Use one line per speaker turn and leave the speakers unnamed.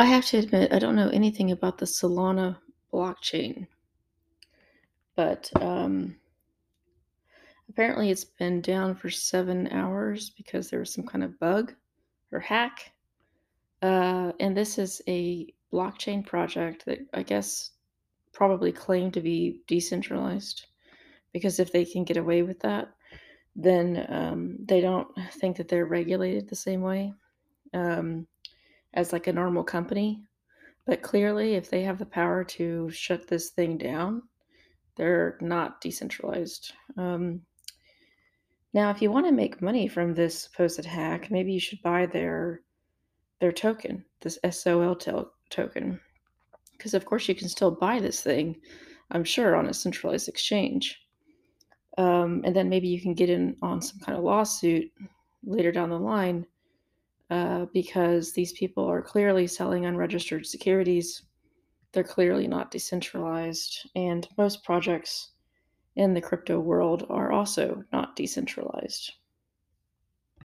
I have to admit, I don't know anything about the Solana blockchain, but um, apparently it's been down for seven hours because there was some kind of bug or hack. Uh, and this is a blockchain project that I guess probably claimed to be decentralized because if they can get away with that, then um, they don't think that they're regulated the same way um, as like a normal company. But clearly, if they have the power to shut this thing down, they're not decentralized. Um, now, if you want to make money from this supposed hack, maybe you should buy their their token, this SOL token, because of course you can still buy this thing, I'm sure, on a centralized exchange. Um, and then maybe you can get in on some kind of lawsuit later down the line uh, because these people are clearly selling unregistered securities. They're clearly not decentralized, and most projects in the crypto world are also not decentralized.